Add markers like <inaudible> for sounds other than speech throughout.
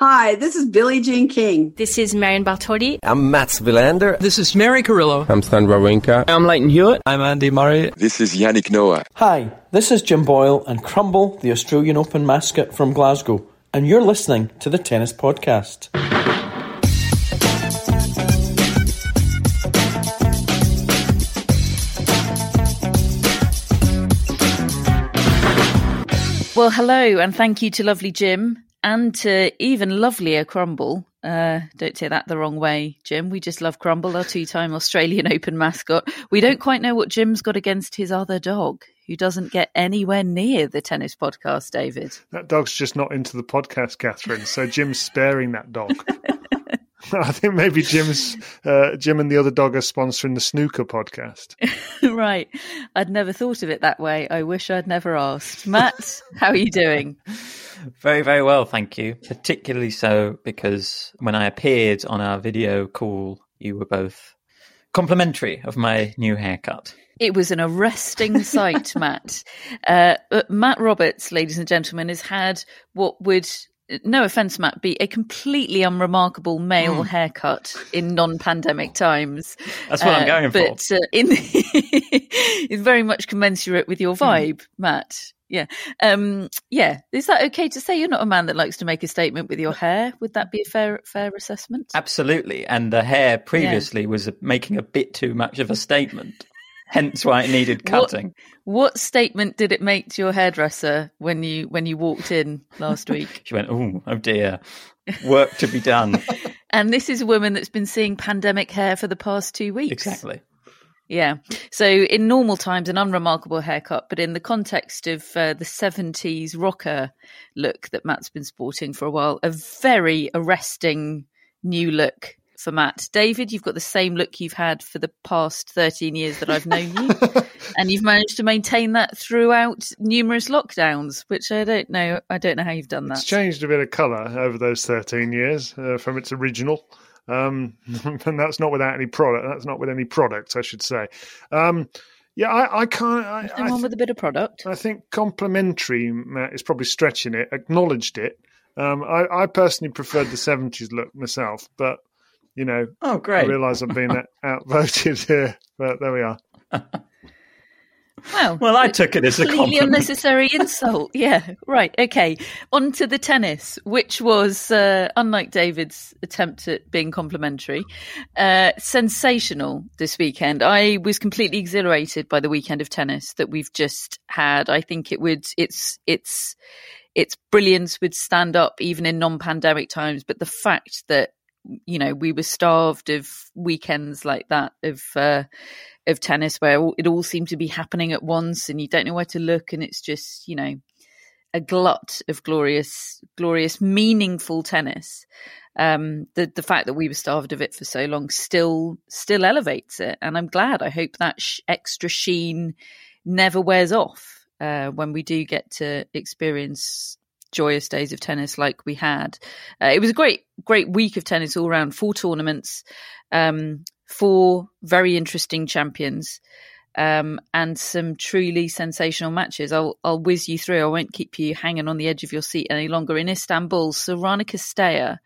Hi, this is Billie Jean King. This is Marion Bartoli. I'm Mats Wilander. This is Mary Carillo. I'm Stan Wawrinka. I'm Lleyton Hewitt. I'm Andy Murray. This is Yannick Noah. Hi, this is Jim Boyle and Crumble, the Australian Open mascot from Glasgow, and you're listening to the Tennis Podcast. Well, hello, and thank you to lovely Jim and to even lovelier Crumble. Uh, don't take that the wrong way, Jim. We just love Crumble, our two time Australian <laughs> Open mascot. We don't quite know what Jim's got against his other dog, who doesn't get anywhere near the tennis podcast, David. That dog's just not into the podcast, Catherine. So Jim's sparing that dog. <laughs> <laughs> I think maybe Jim's uh, Jim and the other dog are sponsoring the snooker podcast. right. I'd never thought of it that way. I wish I'd never asked. Matt, how are you doing? Very, very well, thank you. Particularly so because when I appeared on our video call, you were both complimentary of my new haircut. It was an arresting <laughs> sight, Matt. Uh, Matt Roberts, ladies and gentlemen, has had what would no offense, Matt, be a completely unremarkable male mm. haircut in non-pandemic times. That's what uh, I'm going but, for. But uh, in <laughs> is very much commensurate with your hmm. vibe, mm. Matt. Yeah, um, yeah. Is that okay to say? You're not a man that likes to make a statement with your hair. Would that be a fair fair assessment? Absolutely. And the hair previously yeah. was making a bit too much of a statement hence why it needed cutting. What, what, statement did it make to your hairdresser when you when you walked in last week? <laughs> she went, "Oh, oh dear, work to be done." <laughs> and this is a woman that's been seeing pandemic hair for the past two weeks. Exactly. Yeah. So in normal times, an unremarkable haircut, but in the context of uh, the 70s rocker look that Matt's been sporting for a while, a very arresting new look for Matt. David, you've got the same look you've had for the past 13 years that I've known you. <laughs> and you've managed to maintain that throughout numerous lockdowns, which I don't know. I don't know how you've done that. It's changed a bit of colour over those 13 years uh, from its original. Um, <laughs> and that's not without any product. That's not with any product, I should say. Um, yeah, I, I can't. I, Nothing I th- with a bit of product. I think complimentary Matt is probably stretching it. Acknowledged it. Um, I, I, personally preferred the seventies look myself, but you know, oh great, I realise I'm being <laughs> outvoted here, but there we are. <laughs> Well, well, I took it as a completely unnecessary <laughs> insult. Yeah, right. Okay, on to the tennis, which was uh, unlike David's attempt at being complimentary, uh, sensational this weekend. I was completely exhilarated by the weekend of tennis that we've just had. I think it would. It's it's its brilliance would stand up even in non-pandemic times, but the fact that you know we were starved of weekends like that of uh, of tennis where it all seemed to be happening at once and you don't know where to look and it's just you know a glut of glorious glorious meaningful tennis um, the the fact that we were starved of it for so long still still elevates it and i'm glad i hope that sh- extra sheen never wears off uh, when we do get to experience joyous days of tennis like we had. Uh, it was a great, great week of tennis all around. Four tournaments, um, four very interesting champions, um, and some truly sensational matches. I'll, I'll whiz you through. I won't keep you hanging on the edge of your seat any longer. In Istanbul, Sorana Cirstea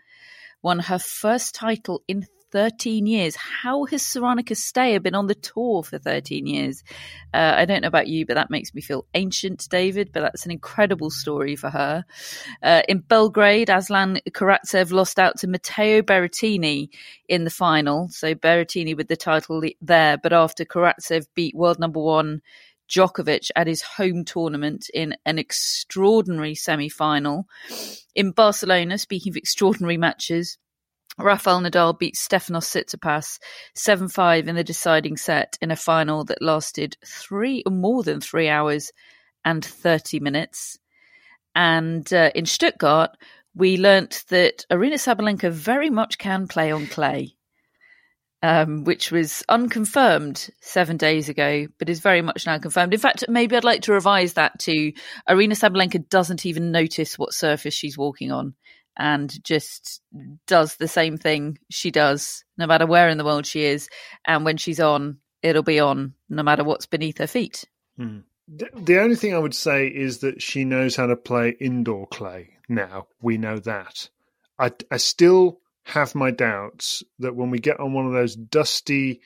won her first title in 13 years. How has Sorana Cirstea been on the tour for 13 years? Uh, I don't know about you, but that makes me feel ancient, David, but that's an incredible story for her. Uh, in Belgrade, Aslan Karatsev lost out to Matteo Berrettini in the final. So Berrettini with the title there, but after Karatsev beat world number one Djokovic at his home tournament in an extraordinary semi final. In Barcelona, speaking of extraordinary matches, Rafael Nadal beat Stefanos Tsitsipas 7-5 in the deciding set in a final that lasted three or more than three hours and 30 minutes. And uh, in Stuttgart, we learnt that Aryna Sabalenka very much can play on clay um, which was unconfirmed seven days ago, but is very much now confirmed. In fact, maybe I'd like to revise that to Aryna Sabalenka doesn't even notice what surface she's walking on and just does the same thing she does no matter where in the world she is. And when she's on, it'll be on no matter what's beneath her feet. Hmm. The only thing I would say is that she knows how to play indoor clay now. We know that. I, I still have my doubts that when we get on one of those dusty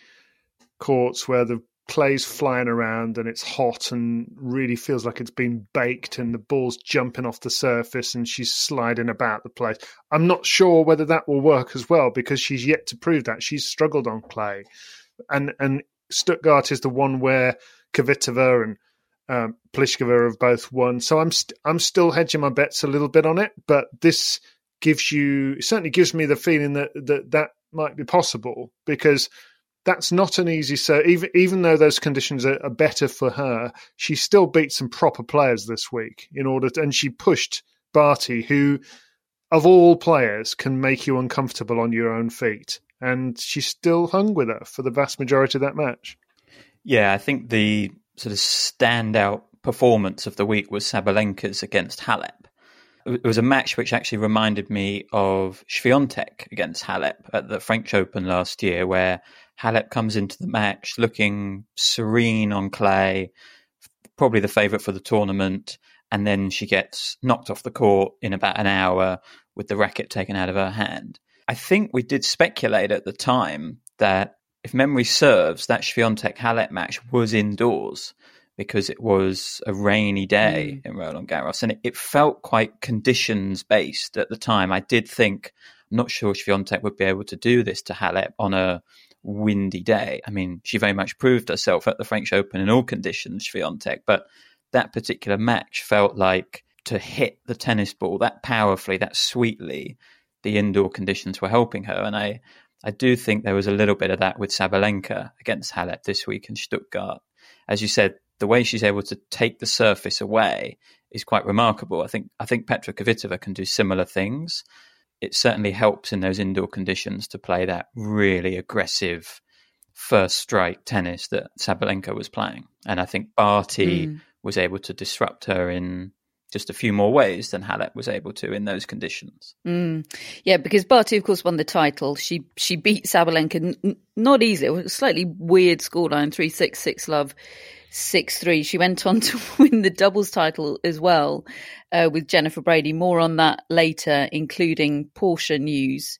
courts where the clay's flying around and it's hot and really feels like it's been baked and the ball's jumping off the surface and she's sliding about the place. I'm not sure whether that will work as well because she's yet to prove that. She's struggled on clay. And and Stuttgart is the one where Kvitova and um, Pliskova have both won. So I'm st- I'm still hedging my bets a little bit on it, but this gives you certainly gives me the feeling that that that might be possible because that's not an easy so even even though those conditions are, are, better for her she still beat some proper players this week in order to, and she pushed Barty who of all players can make you uncomfortable on your own feet. And she still hung with her for the vast majority of that match. Yeah i think the sort of standout performance of the week was Sabalenka's against Halep it was a match which actually reminded me of Swiatek against Halep at the French Open last year, where Halep comes into the match looking serene on clay, probably the favourite for the tournament, and then she gets knocked off the court in about an hour with the racket taken out of her hand. I think we did speculate at the time that if memory serves, that Swiatek Halep match was indoors because it was a rainy day mm. in Roland Garros, and it, it, felt quite conditions based at the time. I did think, I'm not sure Swiatek would be able to do this to Halep on a windy day. I mean, she very much proved herself at the French Open in all conditions, Swiatek, but that particular match felt like to hit the tennis ball that powerfully, that sweetly, the indoor conditions were helping her, and I. I do think there was a little bit of that with Sabalenka against Halep this week in Stuttgart. As you said, the way she's able to take the surface away is quite remarkable. I think I think Petra Kvitova can do similar things. It certainly helps in those indoor conditions to play that really aggressive first strike tennis that Sabalenka was playing. And I think Barty mm. was able to disrupt her in just a few more ways than Halep was able to in those conditions. Mm. Yeah, because Barty, of course, won the title. She she beat Sabalenka n- not easily. It was a slightly weird scoreline, three six six love six three. She went on to <laughs> win the doubles title as well uh, with Jennifer Brady. More on that later, including Porsche news.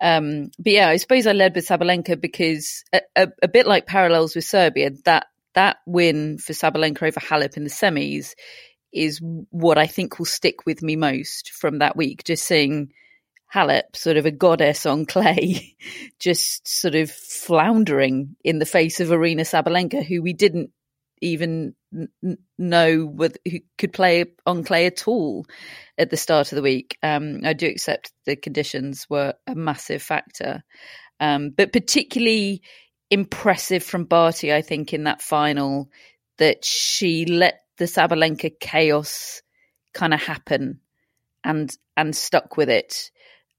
Um, but yeah, I suppose I led with Sabalenka because a, a, a, bit like parallels with Serbia, that that win for Sabalenka over Halep in the semis is what I think will stick with me most from that week. Just seeing Halep, sort of a goddess on clay, <laughs> just sort of floundering in the face of Aryna Sabalenka, who we didn't even know whether, who could play on clay at all at the start of the week. Um, I do accept the conditions were a massive factor, um, but particularly impressive from Barty, I think, in that final that she let the Sabalenka chaos kind of happen and and stuck with it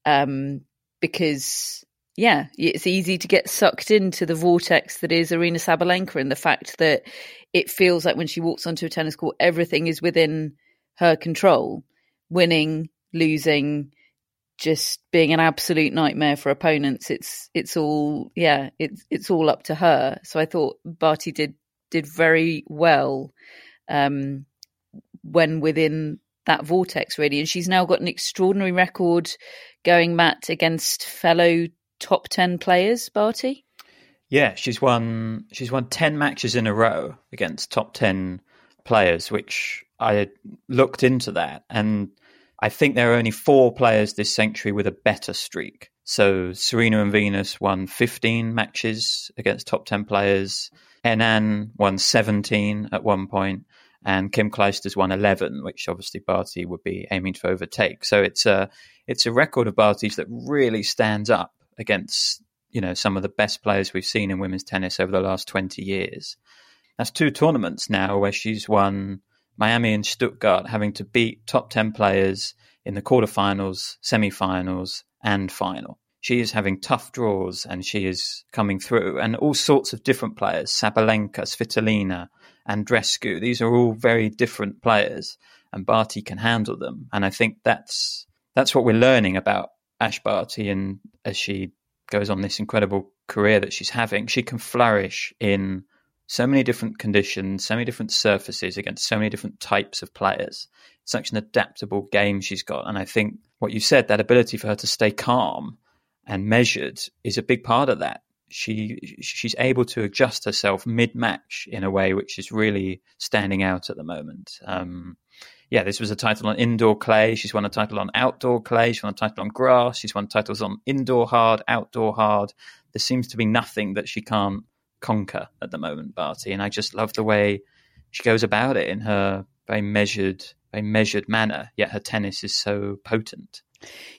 um, because yeah, it's easy to get sucked into the vortex that is Aryna Sabalenka and the fact that it feels like when she walks onto a tennis court, everything is within her control. Winning, losing, just being an absolute nightmare for opponents. It's it's all yeah, it's it's all up to her. So I thought Barty did did very well um, when within that vortex really, and she's now got an extraordinary record going Matt against fellow top 10 players, Barty? Yeah, she's won she's won 10 matches in a row against top 10 players, which I looked into that and I think there are only four players this century with a better streak. So Serena and Venus won 15 matches against top 10 players. Henin won 17 at one point, and Kim Clijsters won 11, which obviously Barty would be aiming to overtake. So it's a it's a record of Barty's that really stands up against you know some of the best players we've seen in women's tennis over the last 20 years. That's two tournaments now where she's won Miami and Stuttgart, having to beat top 10 players in the quarterfinals, semifinals, and final. She is having tough draws and she is coming through, and all sorts of different players Sabalenka, Svitolina, Andreescu. These are all very different players, and Barty can handle them. And I think that's that's what we're learning about Ash Barty, and as she goes on this incredible career that she's having, she can flourish in so many different conditions, so many different surfaces against so many different types of players. It's Such an adaptable game she's got. And I think what you said, that ability for her to stay calm and measured is a big part of that. She she's able to adjust herself mid match in a way which is really standing out at the moment. Um, yeah, this was a title on indoor clay. She's won a title on outdoor clay. She's won a title on grass. She's won titles on indoor hard, outdoor hard. There seems to be nothing that she can't conquer at the moment, Barty. And I just love the way she goes about it in her very measured, very measured manner. Yet her tennis is so potent.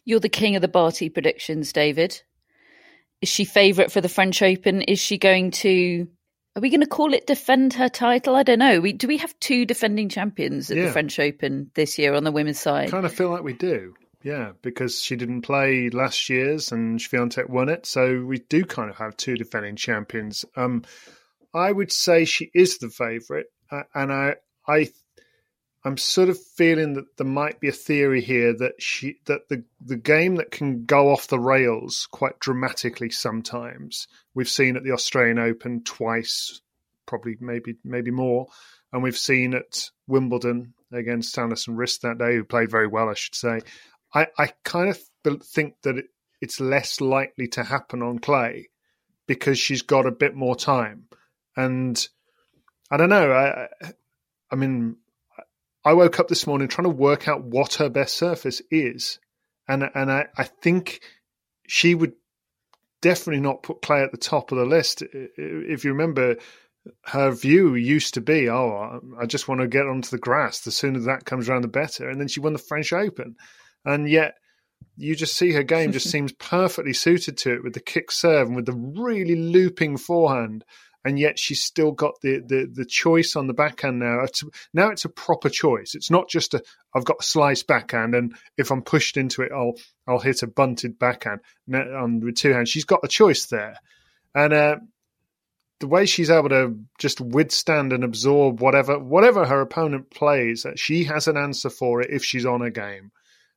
You're the king of the Barty predictions, David. Is she favourite for the French Open? Is she going to? Are we going to call it defend her title? I don't know. We, do we have two defending champions at yeah. the French Open this year on the women's side? I kind of feel like we do. Yeah, because she didn't play last year's and Swiatek won it, so we do kind of have two defending champions. Um, I would say she is the favourite, uh, and I, I, I'm sort of feeling that there might be a theory here that she that the the game that can go off the rails quite dramatically sometimes. We've seen at the Australian Open twice, probably maybe maybe more, and we've seen at Wimbledon against Alison Riske that day, who played very well, I should say. I, I kind of think that it, it's less likely to happen on clay because she's got a bit more time. And I don't know. I, I mean, I woke up this morning trying to work out what her best surface is, and and I, I think she would definitely not put clay at the top of the list. If you remember, her view used to be, "Oh, I just want to get onto the grass. The sooner that comes around, the better." And then she won the French Open, and yet you just see her game just <laughs> seems perfectly suited to it with the kick serve and with the really looping forehand. And yet she's still got the, the, the choice on the backhand now. It's, now it's a proper choice. It's not just a I've got a slice backhand, and if I'm pushed into it, I'll I'll hit a bunted backhand on with two hands. She's got a choice there, and uh, the way she's able to just withstand and absorb whatever whatever her opponent plays, she has an answer for it if she's on a game.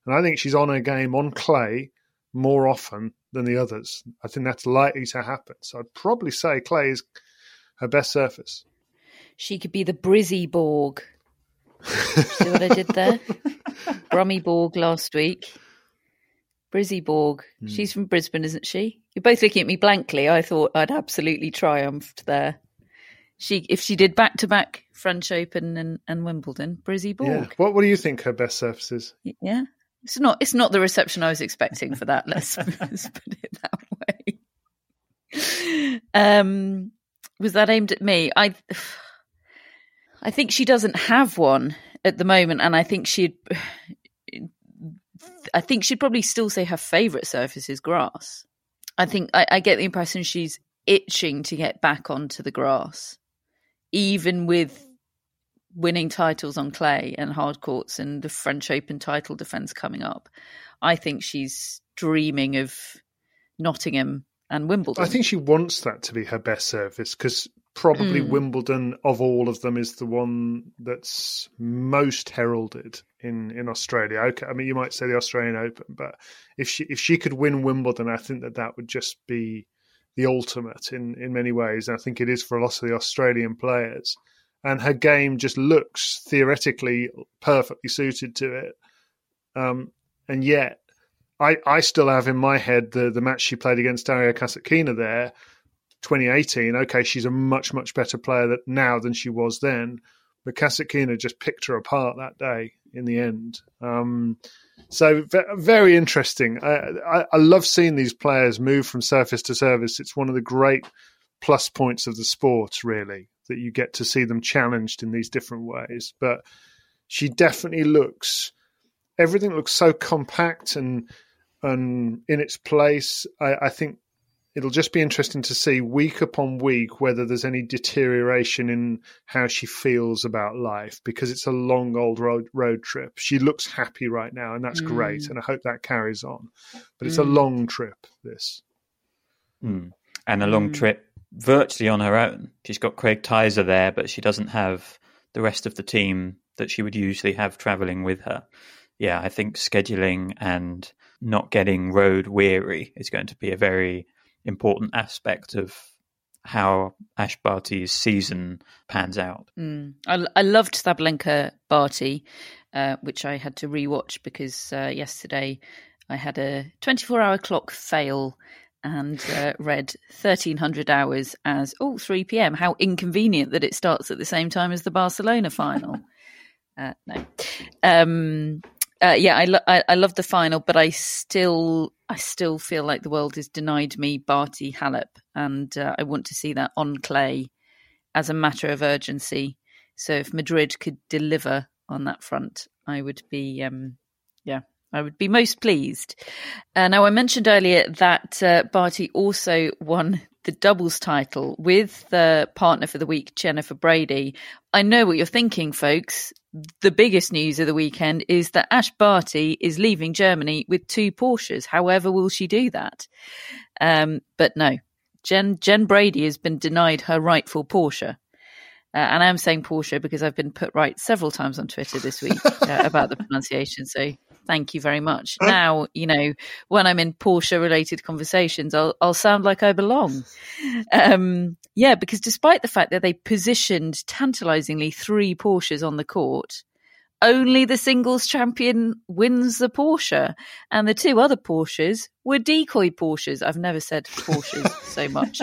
And I think she's on her game on clay more often than the others. I think that's likely to happen. So I'd probably say clay is her best surface. She could be the Brizzy Borg. See what I did there? <laughs> Brummy Borg last week. Brizzy Borg. Mm. She's from Brisbane, isn't she? You're both looking at me blankly. I thought I'd absolutely triumphed there. She, if she did back to back French Open and, and Wimbledon, Brizzy Borg. Yeah. What What do you think her best surface is? Yeah, it's not. It's not the reception I was expecting for that. <laughs> Let's, let's put it that way. Um, was that aimed at me? I, <sighs> I think she doesn't have one at the moment, and I think she'd. <sighs> I think she'd probably still say her favourite surface is grass. I think I, I get the impression she's itching to get back onto the grass, even with winning titles on clay and hard courts and the French Open title defense coming up. I think she's dreaming of Nottingham and Wimbledon. I think she wants that to be her best service because probably mm. Wimbledon of all of them is the one that's most heralded in in Australia. Okay, I mean you might say the Australian Open, but if she if she could win Wimbledon, I think that that would just be the ultimate in in many ways. And I think it is for a lot of the Australian players and her game just looks theoretically perfectly suited to it. Um, and yet, I, I still have in my head the, the match she played against Daria Kasatkina there, 2018. Okay, she's a much, much better player that now than she was then. But Kasatkina just picked her apart that day in the end. Um, so very interesting. I, I, I, love seeing these players move from surface to surface. It's one of the great plus points of the sport, really, that you get to see them challenged in these different ways. But she definitely looks. Everything looks so compact and and in its place. I, I think it'll just be interesting to see week upon week whether there's any deterioration in how she feels about life because it's a long old road road trip. She looks happy right now, and that's mm. great, and I hope that carries on. But it's mm. a long trip. This mm. and a long mm. trip virtually on her own. She's got Craig Tyzzer there, but she doesn't have the rest of the team that she would usually have traveling with her. Yeah, I think scheduling and not getting road weary is going to be a very important aspect of how Ash Barty's season pans out. Mm. I, I, loved Sabalenka Barty, uh, which I had to rewatch because uh, yesterday I had a 24 hour clock fail and uh, read 1300 hours as, oh, 3 p.m. How inconvenient that it starts at the same time as the Barcelona final. <laughs> Uh, no. Um, uh, yeah, I, lo- I, I love the final, but I still I still feel like the world has denied me Barty Halep, and uh, I want to see that on clay as a matter of urgency. So if Madrid could deliver on that front, I would be um, yeah, I would be most pleased. Uh, now, I mentioned earlier that uh, Barty also won the doubles title with the partner for the week, Jennifer Brady. I know what you're thinking, folks. The biggest news of the weekend is that Ash Barty is leaving Germany with two Porsches. However, will she do that? Um, but no, Jen Jen Brady has been denied her rightful Porsche. Uh, and I'm saying Porsche because I've been put right several times on Twitter this week uh, about the pronunciation. So thank you very much. Now, you know, when I'm in Porsche related conversations, I'll, I'll sound like I belong. Um, yeah, because despite the fact that they positioned tantalizingly three Porsches on the court, only the singles champion wins the Porsche, and the two other Porsches were decoy Porsches. I've never said Porsches so much,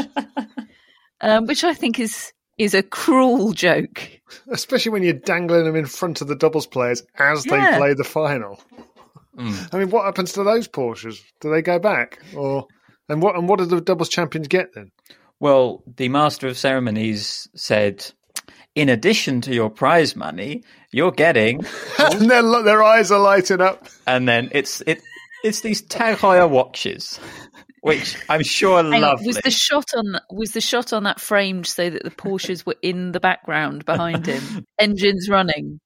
<laughs> um, which I think is is a cruel joke. <laughs> Especially when you're dangling them in front of the doubles players as yeah. they play the final. Mm. I mean, what happens to those Porsches? Do they go back, or and what and what do the doubles champions get then? Well, the master of ceremonies said, in addition to your prize money, you're getting. <laughs> and their, their eyes are lighting up. And then it's it it's these Tag Heuer watches which I'm sure lovely. Was the shot on was the shot on that framed so that the Porsches were in the background behind him, <laughs> engines running?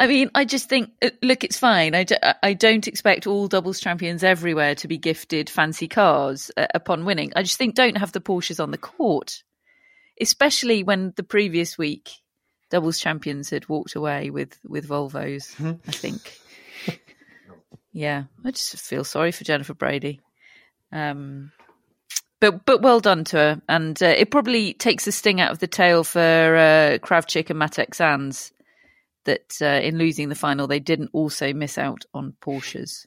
I mean, I just think, uh, look, it's fine. I, do, I don't expect all doubles champions everywhere to be gifted fancy cars uh, upon winning. I just think don't have the Porsches on the court, especially when the previous week doubles champions had walked away with with Volvos. Mm-hmm. I think. Yeah, I just feel sorry for Jennifer Brady. Um, but but well done to her, and uh, it probably takes the sting out of the tail for uh, Krawczyk and Mattek-Sands that uh, in losing the final they didn't also miss out on Porsches.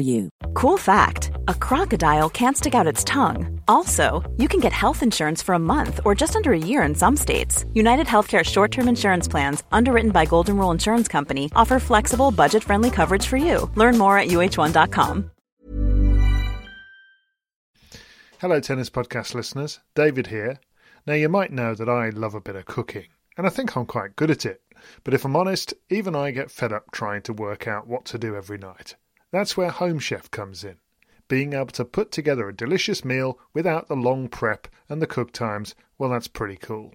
for you. Cool fact a crocodile can't stick out its tongue. Also, you can get health insurance for a month or just under a year in some states. United Healthcare short term insurance plans, underwritten by Golden Rule Insurance Company, offer flexible, budget friendly coverage for you. Learn more at uh1.com. Hello, Tennis Podcast listeners. David here. Now, you might know that I love a bit of cooking, and I think I'm quite good at it. But if I'm honest, even I get fed up trying to work out what to do every night. That's where Home Chef comes in. Being able to put together a delicious meal without the long prep and the cook times, well, that's pretty cool.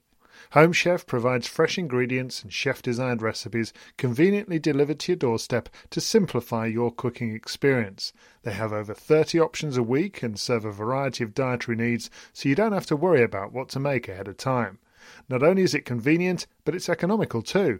Home Chef provides fresh ingredients and chef designed recipes conveniently delivered to your doorstep to simplify your cooking experience. They have over 30 options a week and serve a variety of dietary needs, so you don't have to worry about what to make ahead of time. Not only is it convenient, but it's economical too.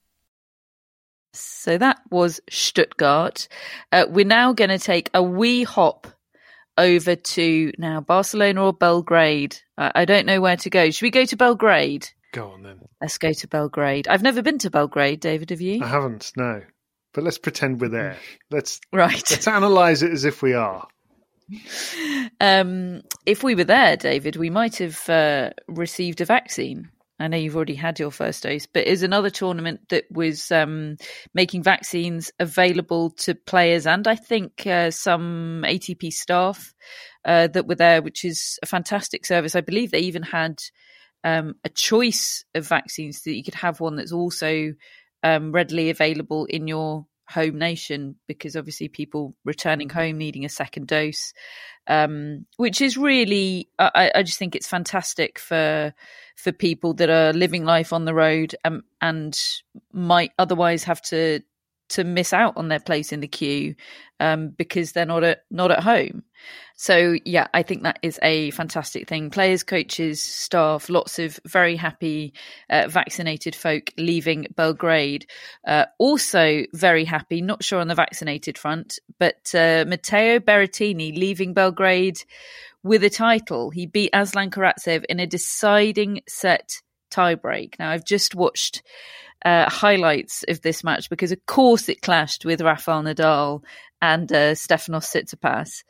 So that was Stuttgart. Uh, we're now going to take a wee hop over to now Barcelona or Belgrade. I, I don't know where to go. Should we go to Belgrade? Go on then. Let's go to Belgrade. I've never been to Belgrade, David. Have you? I haven't, no. But let's pretend we're there. Let's Right. let's analyse it as if we are. Um, if we were there, David, we might have uh, received a vaccine. I know you've already had your first dose, but is another tournament that was um, making vaccines available to players and I think uh, some ATP staff uh, that were there, which is a fantastic service. I believe they even had um, a choice of vaccines so that you could have one that's also um, readily available in your home nation because obviously people returning home needing a second dose um, which is really I, I, just think it's fantastic for for people that are living life on the road um, and might otherwise have to to miss out on their place in the queue um, because they're not at not at home. So yeah, I think that is a fantastic thing. Players, coaches, staff, lots of very happy uh, vaccinated folk leaving Belgrade. Uh, also very happy, not sure on the vaccinated front, but uh, Matteo Berrettini leaving Belgrade with a title. He beat Aslan Karatsev in a deciding set tiebreak. Now I've just watched uh, highlights of this match because, of course, it clashed with Rafael Nadal and uh, Stefanos Tsitsipas.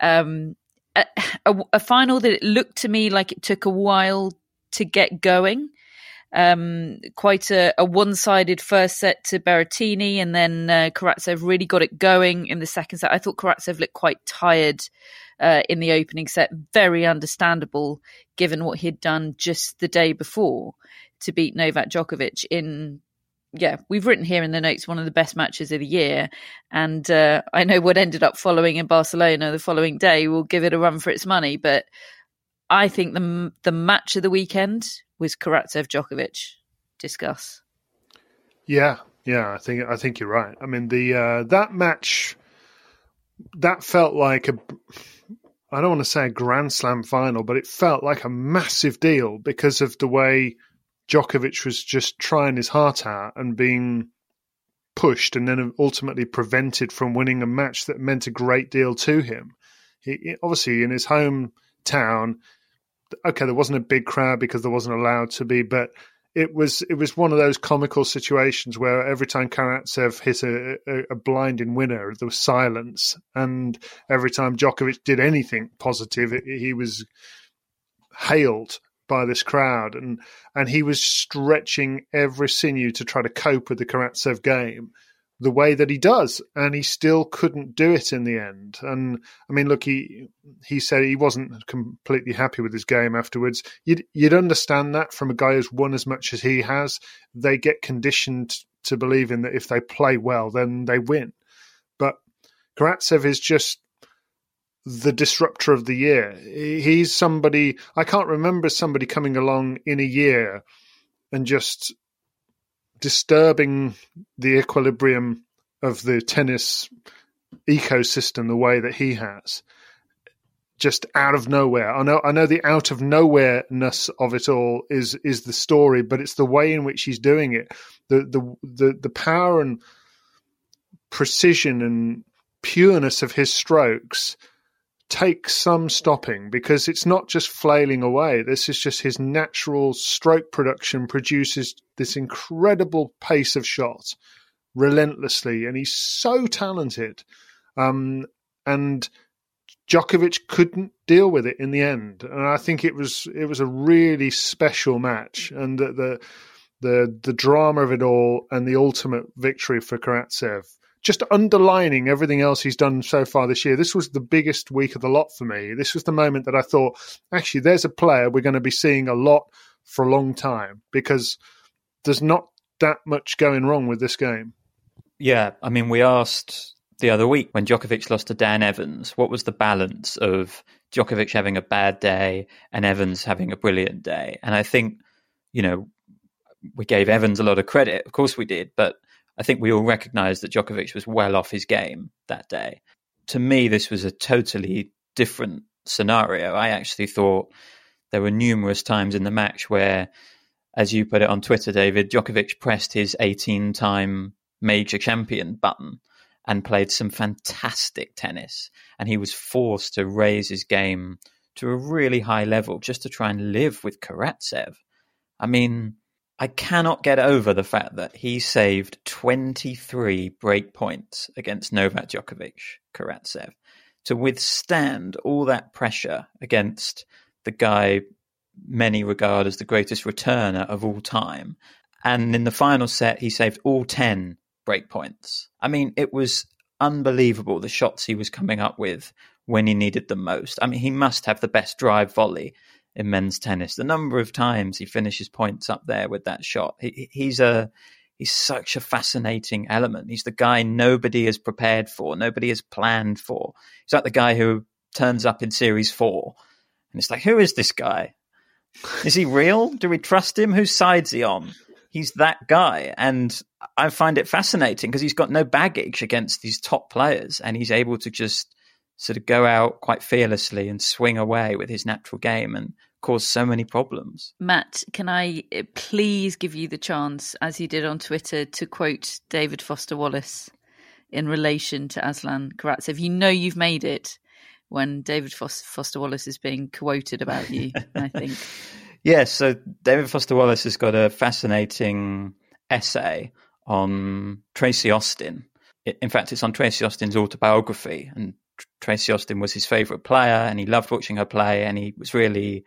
Um, a, a, a, final that it looked to me like it took a while to get going. Um, quite a, a, one-sided first set to Berrettini, and then uh, Karatsev really got it going in the second set. I thought Karatsev looked quite tired uh, in the opening set. Very understandable given what he'd done just the day before to beat Novak Djokovic in yeah, we've written here in the notes one of the best matches of the year, and uh, I know what ended up following in Barcelona the following day will give it a run for its money. But I think the the match of the weekend was Karatsev Djokovic. Discuss. Yeah, yeah, I think I think you're right. I mean the uh, that match that felt like a I don't want to say a Grand Slam final, but it felt like a massive deal because of the way Djokovic was just trying his heart out and being pushed and then ultimately prevented from winning a match that meant a great deal to him. He, obviously in his hometown, okay, there wasn't a big crowd because there wasn't allowed to be, but it was it was one of those comical situations where every time Karatsev hit a, a, a blinding winner, there was silence, and every time Djokovic did anything positive, it, he was hailed by this crowd, and and he was stretching every sinew to try to cope with the Karatsev game the way that he does, and he still couldn't do it in the end. And I mean, look, he he said he wasn't completely happy with his game afterwards. You'd you'd understand that from a guy who's won as much as he has. They get conditioned to believe in that if they play well, then they win. But Karatsev is just the disruptor of the year. He's somebody I can't remember somebody coming along in a year and just disturbing the equilibrium of the tennis ecosystem the way that he has. just out of nowhere. I know I know the out of nowhereness of it all is is the story, but it's the way in which he's doing it. The the the, the power and precision and pureness of his strokes takes some stopping because it's not just flailing away. This is just his natural stroke production produces this incredible pace of shot relentlessly, and he's so talented. Um, and Djokovic couldn't deal with it in the end, and I think it was it was a really special match, and the the the, the drama of it all, and the ultimate victory for Karatsev, just underlining everything else he's done so far this year. This was the biggest week of the lot for me. This was the moment that I thought, actually, there's a player we're going to be seeing a lot for a long time because there's not that much going wrong with this game. Yeah, I mean, we asked the other week when Djokovic lost to Dan Evans, what was the balance of Djokovic having a bad day and Evans having a brilliant day? And I think, you know, we gave Evans a lot of credit. Of course we did, but I think we all recognized that Djokovic was well off his game that day. To me, this was a totally different scenario. I actually thought there were numerous times in the match where, as you put it on Twitter, David, Djokovic pressed his 18 time major champion button and played some fantastic tennis. And he was forced to raise his game to a really high level just to try and live with Karatsev. I mean, I cannot get over the fact that he saved 23 break points against Novak Djokovic, Karatsev, to withstand all that pressure against the guy many regard as the greatest returner of all time. And in the final set, he saved all 10 breakpoints. I mean, it was unbelievable the shots he was coming up with when he needed them most. I mean, he must have the best drive volley in men's tennis. The number of times he finishes points up there with that shot, he, he's a he's such a fascinating element. He's the guy nobody is prepared for, nobody has planned for. He's like the guy who turns up in series four, and it's like, who is this guy? Is he real? Do we trust him? Whose side's he on? he's that guy. And I find it fascinating because he's got no baggage against these top players and he's able to just sort of go out quite fearlessly and swing away with his natural game and cause so many problems. Matt, can I uh, please give you the chance, as you did on Twitter, to quote David Foster Wallace in relation to Aslan Karatsev? You know you've made it when David Foster Wallace is being quoted about you, I think. <laughs> Yes, so David Foster Wallace has got a fascinating essay on Tracy Austin. In fact, it's on Tracy Austin's autobiography, and Tracy Austin was his favorite player, and he loved watching her play, and he was really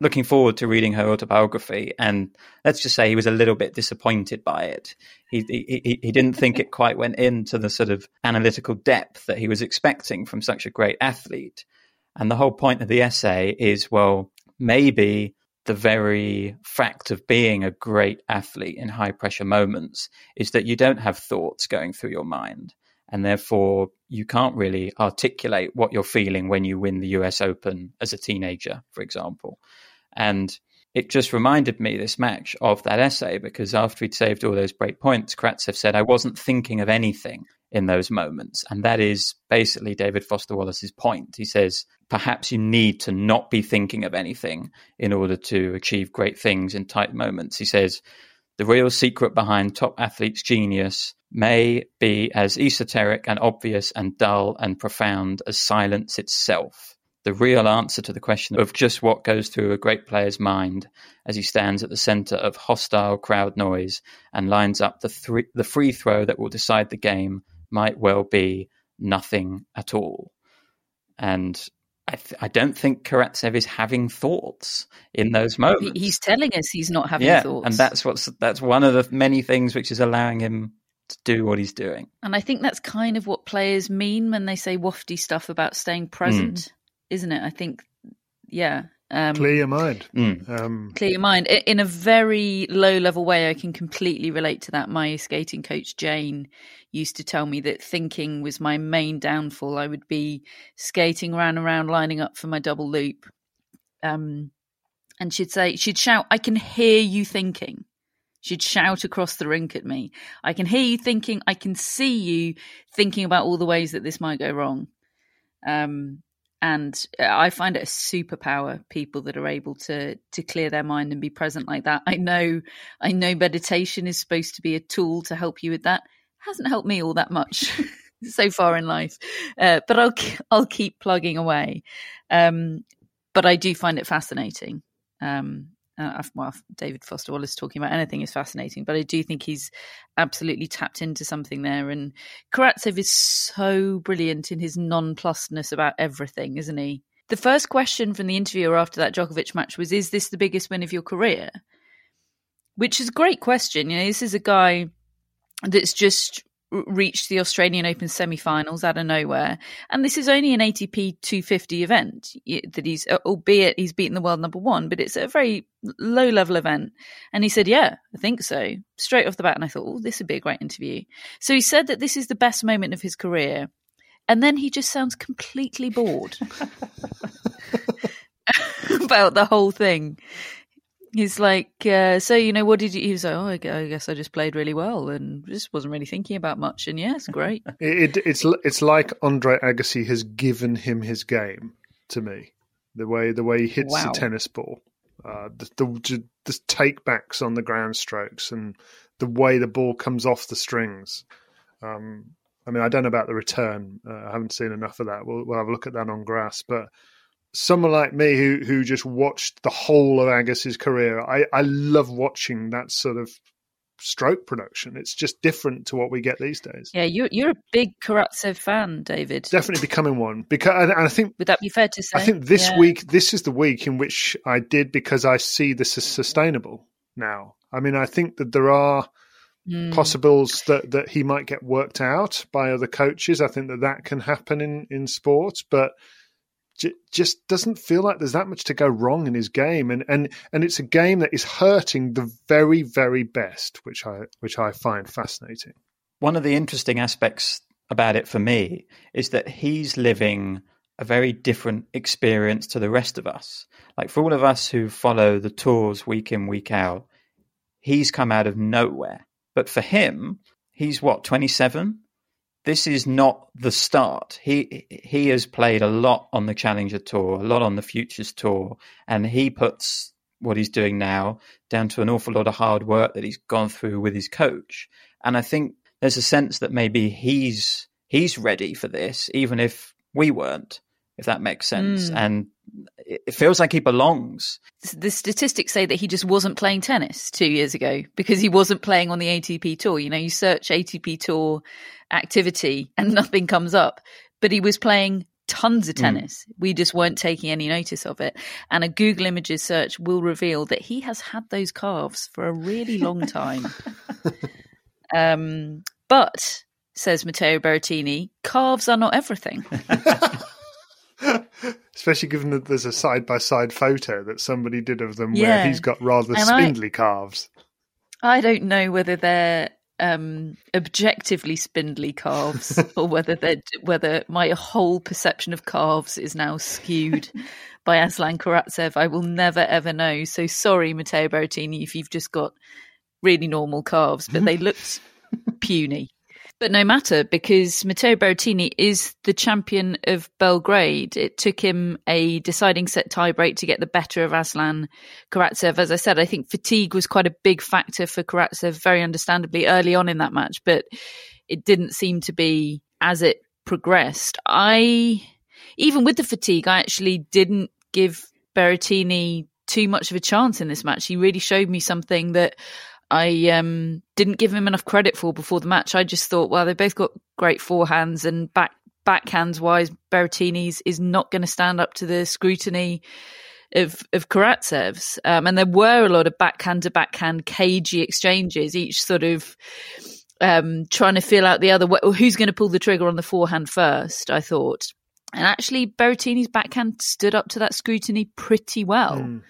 looking forward to reading her autobiography. And let's just say he was a little bit disappointed by it. He he, he didn't think it quite went into the sort of analytical depth that he was expecting from such a great athlete. And the whole point of the essay is, well, maybe the very fact of being a great athlete in high pressure moments is that you don't have thoughts going through your mind. And therefore, you can't really articulate what you're feeling when you win the US Open as a teenager, for example. And it just reminded me, this match, of that essay because after he'd saved all those break points, Karatsev said, I wasn't thinking of anything in those moments. And that is basically David Foster Wallace's point. He says, perhaps you need to not be thinking of anything in order to achieve great things in tight moments. He says, the real secret behind top athletes' genius may be as esoteric and obvious and dull and profound as silence itself. The real answer to the question of just what goes through a great player's mind as he stands at the center of hostile crowd noise and lines up the, th- the free throw that will decide the game might well be nothing at all. And I, th- I don't think Karatsev is having thoughts in those moments. He's telling us he's not having yeah, thoughts, and that's what's that's one of the many things which is allowing him to do what he's doing. And I think that's kind of what players mean when they say wafty stuff about staying present, mm. isn't it? I think, yeah, um, clear your mind. Mm. Um, clear your mind. In a very low level way, I can completely relate to that. My skating coach, Jane, used to tell me that thinking was my main downfall. I would be skating around around, lining up for my double loop. Um, and she'd say, she'd shout, I can hear you thinking. She'd shout across the rink at me. I can hear you thinking. I can see you thinking about all the ways that this might go wrong. Um, and I find it a superpower people that are able to to clear their mind and be present like that. I know I know meditation is supposed to be a tool to help you with that. Hasn't helped me all that much <laughs> so far in life, uh, but I'll I'll keep plugging away. Um, but I do find it fascinating. Um, uh, well, David Foster Wallace talking about anything is fascinating, but I do think he's absolutely tapped into something there. And Karatsev is so brilliant in his nonplussness about everything, isn't he? The first question from the interviewer after that Djokovic match was, "Is this the biggest win of your career?" Which is a great question. You know, this is a guy that's just reached the Australian Open semi-finals out of nowhere, and this is only an ATP 250 event that he's, uh, albeit he's beaten the world number one, but it's a very low-level event. And he said, "Yeah, I think so." Straight off the bat, and I thought, "Oh, this would be a great interview." So he said that this is the best moment of his career, and then he just sounds completely bored. <laughs> <laughs> about the whole thing. He's like, uh, so you know, what did you? He was like, oh, I guess I just played really well and just wasn't really thinking about much. And yeah, it's great. <laughs> it, it, it's it's like Andre Agassi has given him his game to me. The way the way he hits wow. the tennis ball, uh, the, the the takebacks on the ground strokes, and the way the ball comes off the strings. Um, I mean, I don't know about the return. Uh, I haven't seen enough of that. We'll, we'll have a look at that on grass, but someone like me who who just watched the whole of Agassi's career, I, I love watching that sort of stroke production. It's just different to what we get these days. Yeah, you're you're a big Karatsev fan, David. Definitely becoming one because, and, I think would that be fair to say? I think this yeah. week, this is the week in which I did because I see this as sustainable now. I mean, I think that there are. Mm. possibles that, that he might get worked out by other coaches. I think that that can happen in, in sports, but just doesn't feel like there's that much to go wrong in his game, and and and it's a game that is hurting the very very best, which I which I find fascinating. One of the interesting aspects about it for me is that he's living a very different experience to the rest of us. Like for all of us who follow the tours week in week out, he's come out of nowhere. But for him, he's what twenty seven this is not the start. He he has played a lot on the Challenger Tour, a lot on the Futures Tour, and he puts what he's doing now down to an awful lot of hard work that he's gone through with his coach. And I think there's a sense that maybe he's he's ready for this, even if we weren't, if that makes sense. Mm. And it feels like he belongs. The statistics say that he just wasn't playing tennis two years ago because he wasn't playing on the ATP tour. You know, you search ATP tour activity and <laughs> nothing comes up, but he was playing tons of hmm. tennis. Mm. We just weren't taking any notice of it. And a Google Images search will reveal that he has had those calves for a really long time. <laughs> um, but, says Matteo Berrettini, calves are not everything. <laughs> Especially given that there's a side by side photo that somebody did of them yeah. where he's got rather and spindly I, calves. I don't know whether they're um, objectively spindly calves <laughs> or whether they whether my whole perception of calves is now skewed <laughs> by Aslan Karatsev. I will never ever know. So sorry, Matteo Berrettini, if you've just got really normal calves, but they looked <laughs> puny. But no matter, because Matteo Berrettini is the champion of Belgrade. It took him a deciding set tiebreak to get the better of Aslan Karatsev. As I said, I think fatigue was quite a big factor for Karatsev, very understandably, early on in that match, but it didn't seem to be as it progressed. I, even with the fatigue, I actually didn't give Berrettini too much of a chance in this match. He really showed me something that I um, didn't give him enough credit for before the match. I just thought, well, they both got great forehands and back backhands wise, Berrettini's is not going to stand up to the scrutiny of of Karatsev's. Um, and there were a lot of backhand to backhand cagey exchanges, each sort of um, trying to feel out the other who's going to pull the trigger on the forehand first. I thought, and actually, Berrettini's backhand stood up to that scrutiny pretty well. Mm.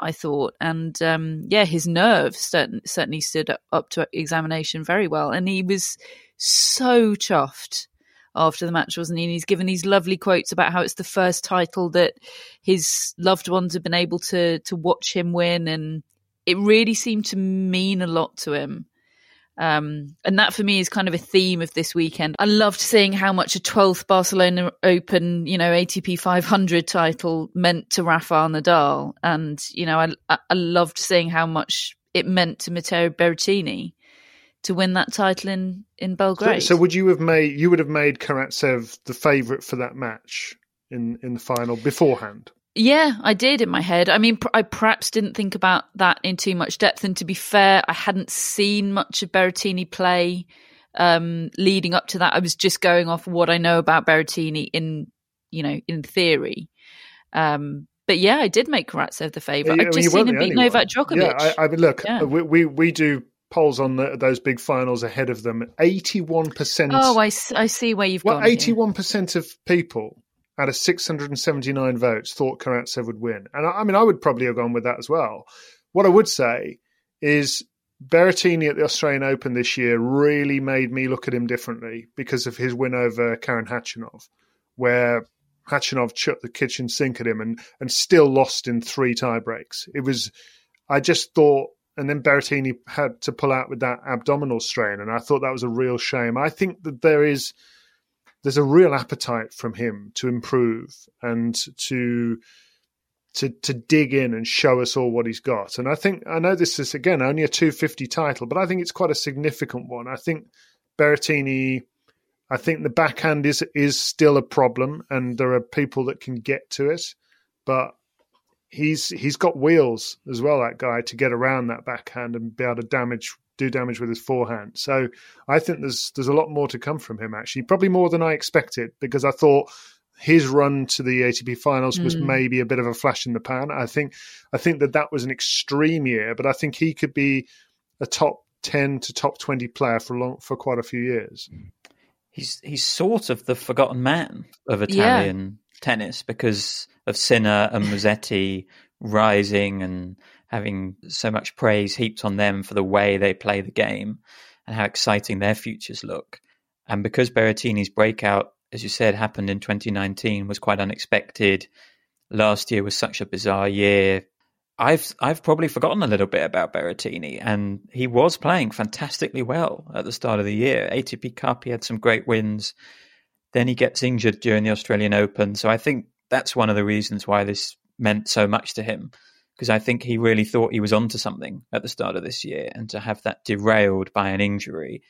I thought. And um, yeah, his nerves certain, certainly stood up to examination very well. And he was so chuffed after the match, wasn't he? And he's given these lovely quotes about how it's the first title that his loved ones have been able to to watch him win, and it really seemed to mean a lot to him. Um, and that for me is kind of a theme of this weekend. I loved seeing how much a 12th Barcelona Open, you know, ATP 500 title meant to Rafael Nadal. And, you know, I, I loved seeing how much it meant to Matteo Berrettini to win that title in, in Belgrade. So, so would you have made, you would have made Karatsev the favourite for that match in, in the final beforehand? Yeah, I did in my head. I mean, I perhaps didn't think about that in too much depth. And to be fair, I hadn't seen much of Berrettini play um, leading up to that. I was just going off what I know about Berrettini in, you know, in theory. Um, but yeah, I did make Karatsev the favourite. I've just seen him beat Novak Djokovic. Yeah, I, I mean, look, yeah. we, we, we do polls on the, those big finals ahead of them. Eighty-one percent. Oh, I, I see where you've well, gone. eighty-one percent of people out of 679 votes thought Karatsev would win. And I, I, mean, I would probably have gone with that as well. What I would say is Berrettini at the Australian Open this year really made me look at him differently because of his win over Karen Khachanov, where Khachanov chucked the kitchen sink at him and, and still lost in three tiebreaks. It was, I just thought, and then Berrettini had to pull out with that abdominal strain, and I thought that was a real shame. I think that there is there's a real appetite from him to improve and to to to dig in and show us all what he's got. And I think I know this is again only a 250 title, but I think it's quite a significant one. I think Berrettini I think the backhand is is still a problem and there are people that can get to it, but he's he's got wheels as well that guy to get around that backhand and be able to damage do damage with his forehand. So I think there's there's a lot more to come from him actually, probably more than I expected because I thought his run to the ATP finals was mm. maybe a bit of a flash in the pan. I think I think that that was an extreme year, but I think he could be a top 10 to top 20 player for long for quite a few years. He's he's sort of the forgotten man of Italian yeah. tennis because of Sinner and Musetti rising and having so much praise heaped on them for the way they play the game and how exciting their futures look. And because Berrettini's breakout, as you said, happened in 2019, was quite unexpected. Last year was such a bizarre year. I've I've probably forgotten a little bit about Berrettini, and he was playing fantastically well at the start of the year. ATP Cup, he had some great wins. Then he gets injured during the Australian Open, so I think that's one of the reasons why this meant so much to him because I think he really thought he was onto something at the start of this year, and to have that derailed by an injury,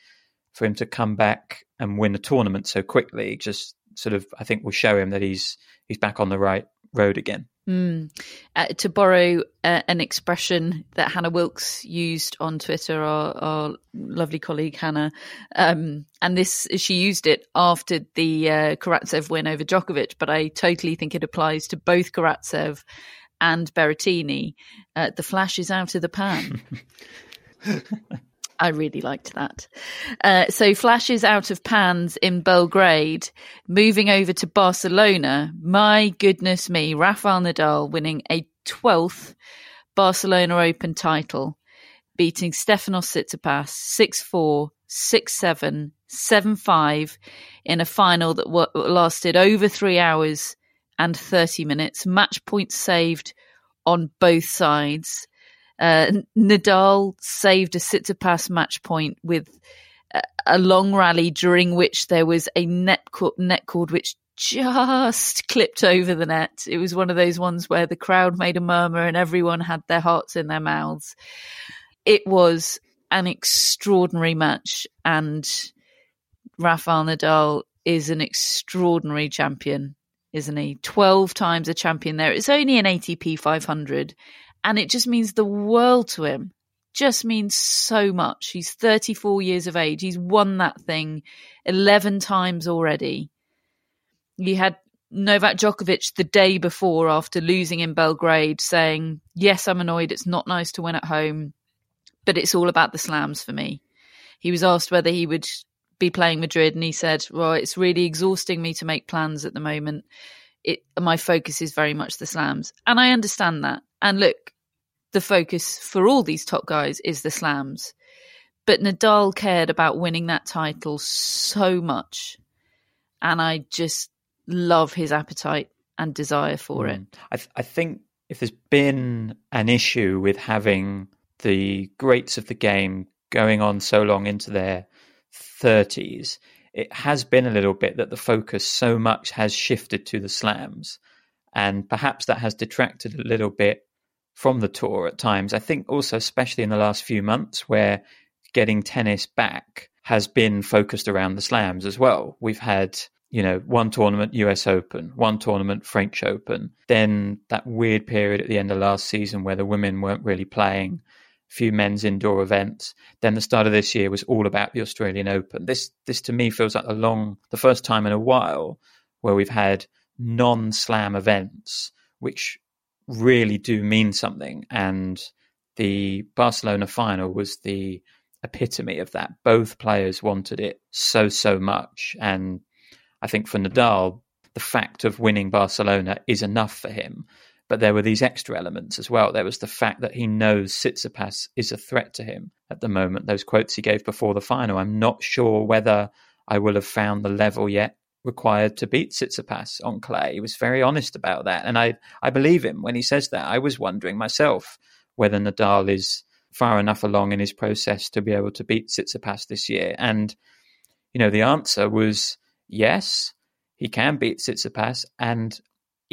for him to come back and win a tournament so quickly, just sort of I think will show him that he's he's back on the right road again. Mm. Uh, to borrow uh, an expression that Hannah Wilks used on Twitter, our, our lovely colleague Hannah, um, and this she used it after the uh, Karatsev win over Djokovic, but I totally think it applies to both Karatsev and Berrettini. Uh, the flash is out of the pan. <laughs> I really liked that. Uh, so flashes out of pans in Belgrade, moving over to Barcelona. My goodness me, Rafael Nadal winning a 12th Barcelona Open title, beating Stefanos Tsitsipas 6-4, 6-7, 7-5 in a final that w- lasted over three hours and 30 minutes. Match points saved on both sides. Uh, Nadal saved a Tsitsipas match point with a long rally during which there was a net, co- net cord which just <laughs> clipped over the net. It was one of those ones where the crowd made a murmur and everyone had their hearts in their mouths. It was an extraordinary match, and Rafael Nadal is an extraordinary champion isn't he? 12 times a champion there. It's only an ATP 500 and it just means the world to him. Just means so much. He's 34 years of age. He's won that thing 11 times already. You had Novak Djokovic the day before after losing in Belgrade saying, Yes, I'm annoyed. It's not nice to win at home, but it's all about the slams for me. He was asked whether he would be playing Madrid, and he said, "Well, it's really exhausting me to make plans at the moment. It my focus is very much the slams, and I understand that. And look, the focus for all these top guys is the slams, but Nadal cared about winning that title so much, and I just love his appetite and desire for mm. it. I, th- I think if there's been an issue with having the greats of the game going on so long into their 30s, it has been a little bit that the focus so much has shifted to the slams. And perhaps that has detracted a little bit from the tour at times. I think also, especially in the last few months, where getting tennis back has been focused around the slams as well. We've had, you know, one tournament US Open, one tournament French Open, then that weird period at the end of last season where the women weren't really playing, few men's indoor events. Then the start of this year was all about the Australian Open. This this to me feels like a long the first time in a while where we've had non-slam events which really do mean something and the Barcelona final was the epitome of that. Both players wanted it so, so much. And I think for Nadal, the fact of winning Barcelona is enough for him. But there were these extra elements as well. There was the fact that he knows Tsitsipas is a threat to him at the moment. Those quotes he gave before the final. I'm not sure whether I will have found the level yet required to beat Tsitsipas on clay. He was very honest about that, and I I believe him when he says that. I was wondering myself whether Nadal is far enough along in his process to be able to beat Tsitsipas this year? And, you know, the answer was yes, he can beat Tsitsipas. And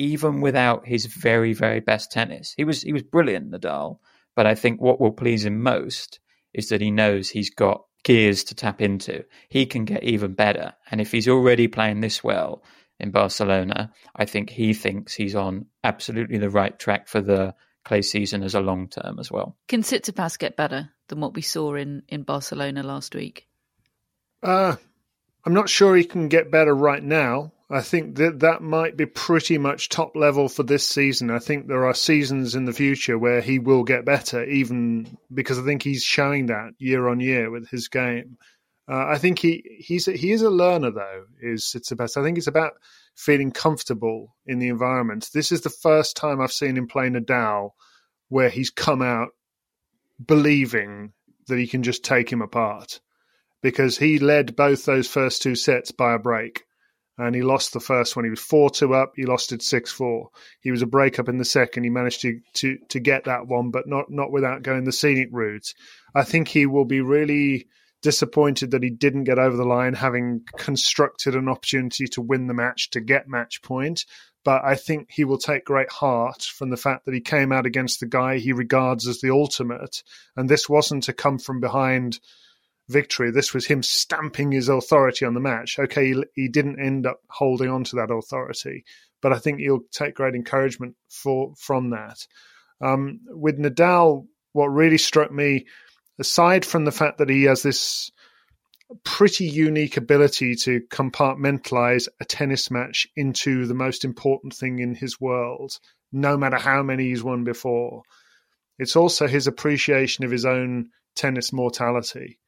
even without his very, very best tennis, he was, he was brilliant, Nadal. But I think what will please him most is that he knows he's got gears to tap into. He can get even better. And if he's already playing this well in Barcelona, I think he thinks he's on absolutely the right track for the clay season as a long term as well. Can Tsitsipas get better than what we saw in, in Barcelona last week? Uh, I'm not sure he can get better right now. I think that that might be pretty much top level for this season. I think there are seasons in the future where he will get better, even because I think he's showing that year on year with his game. Uh, I think he he's a, he is a learner though. Is Tsitsipas? I think it's about feeling comfortable in the environment. This is the first time I've seen him play Nadal where he's come out believing that he can just take him apart because he led both those first two sets by a break and he lost the first one. He was 4 2 up, he lost it 6 4. He was a break up in the second. He managed to, to, to get that one, but not, not without going the scenic route. I think he will be really disappointed that he didn't get over the line, having constructed an opportunity to win the match to get match point. But I think he will take great heart from the fact that he came out against the guy he regards as the ultimate. And this wasn't a come from behind victory. This was him stamping his authority on the match. Okay, he, didn't end up holding on to that authority, but I think he'll take great encouragement for from that. Um, with Nadal, what really struck me aside from the fact that he has this pretty unique ability to compartmentalize a tennis match into the most important thing in his world, no matter how many he's won before. It's also his appreciation of his own tennis mortality.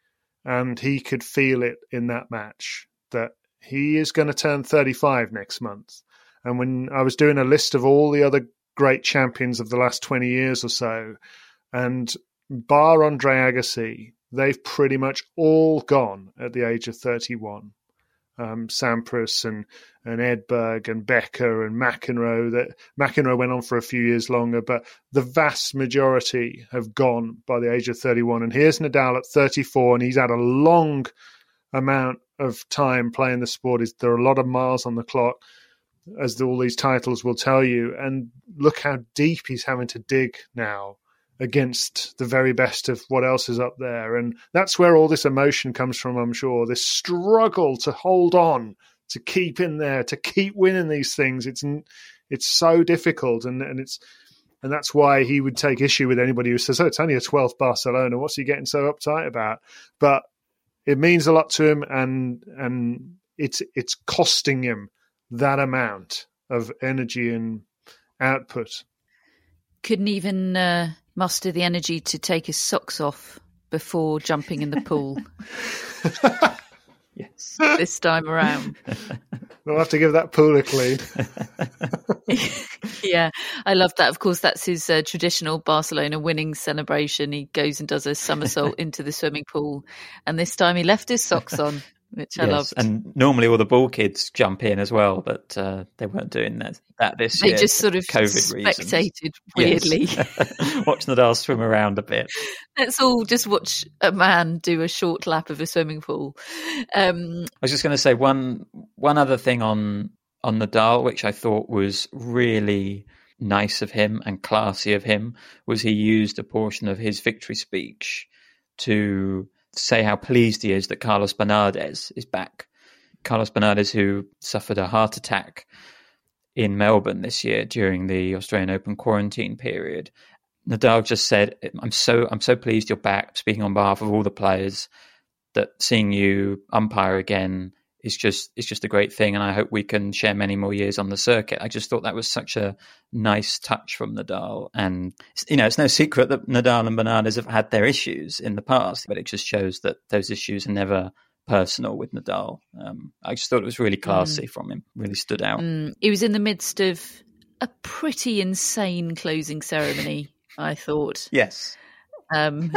And he could feel it in that match that he is going to turn 35 next month. And when I was doing a list of all the other great champions of the last 20 years or so, and bar Andre Agassi, they've pretty much all gone at the age of 31. Um, Sampras and, and Edberg and Becker and McEnroe. That McEnroe went on for a few years longer, but the vast majority have gone by the age of 31. And here's Nadal at 34, and he's had a long amount of time playing the sport. Is there are a lot of miles on the clock, as all these titles will tell you. And look how deep he's having to dig now against the very best of what else is up there. And that's where all this emotion comes from, I'm sure. This struggle to hold on, to keep in there, to keep winning these things. It's it's so difficult and, and it's and that's why he would take issue with anybody who says, Oh, it's only a twelfth Barcelona, what's he getting so uptight about? But it means a lot to him and and it's it's costing him that amount of energy and output. Couldn't even uh, muster the energy to take his socks off before jumping in the pool. <laughs> yes. This time around. <laughs> We'll have to give that pool a clean. <laughs> yeah, I love that. Of course, that's his uh, traditional Barcelona winning celebration. He goes and does a somersault into the swimming pool, and this time he left his socks on. Which I loved. And normally all the ball kids jump in as well, but uh, they weren't doing that, that this they year. just sort of COVID spectated reasons. weirdly. Yes. <laughs> <laughs> watch Nadal swim around a bit. Let's all just watch a man do a short lap of a swimming pool. Um, I was just going to say one one other thing on on Nadal, which I thought was really nice of him and classy of him, was he used a portion of his victory speech to say how pleased he is that Carlos Bernardes is back. Carlos Bernardes, who suffered a heart attack in Melbourne this year during the Australian Open quarantine period. Nadal just said, "I'm so I'm so pleased you're back." Speaking on behalf of all the players, that seeing you umpire again is just is just a great thing, and I hope we can share many more years on the circuit. I just thought that was such a nice touch from Nadal, and you know, it's no secret that Nadal and Bernardes have had their issues in the past, but it just shows that those issues are never personal with Nadal. Um, I just thought it was really classy mm. from him, really stood out. Mm. He was in the midst of a pretty insane closing ceremony. I thought, yes. Um,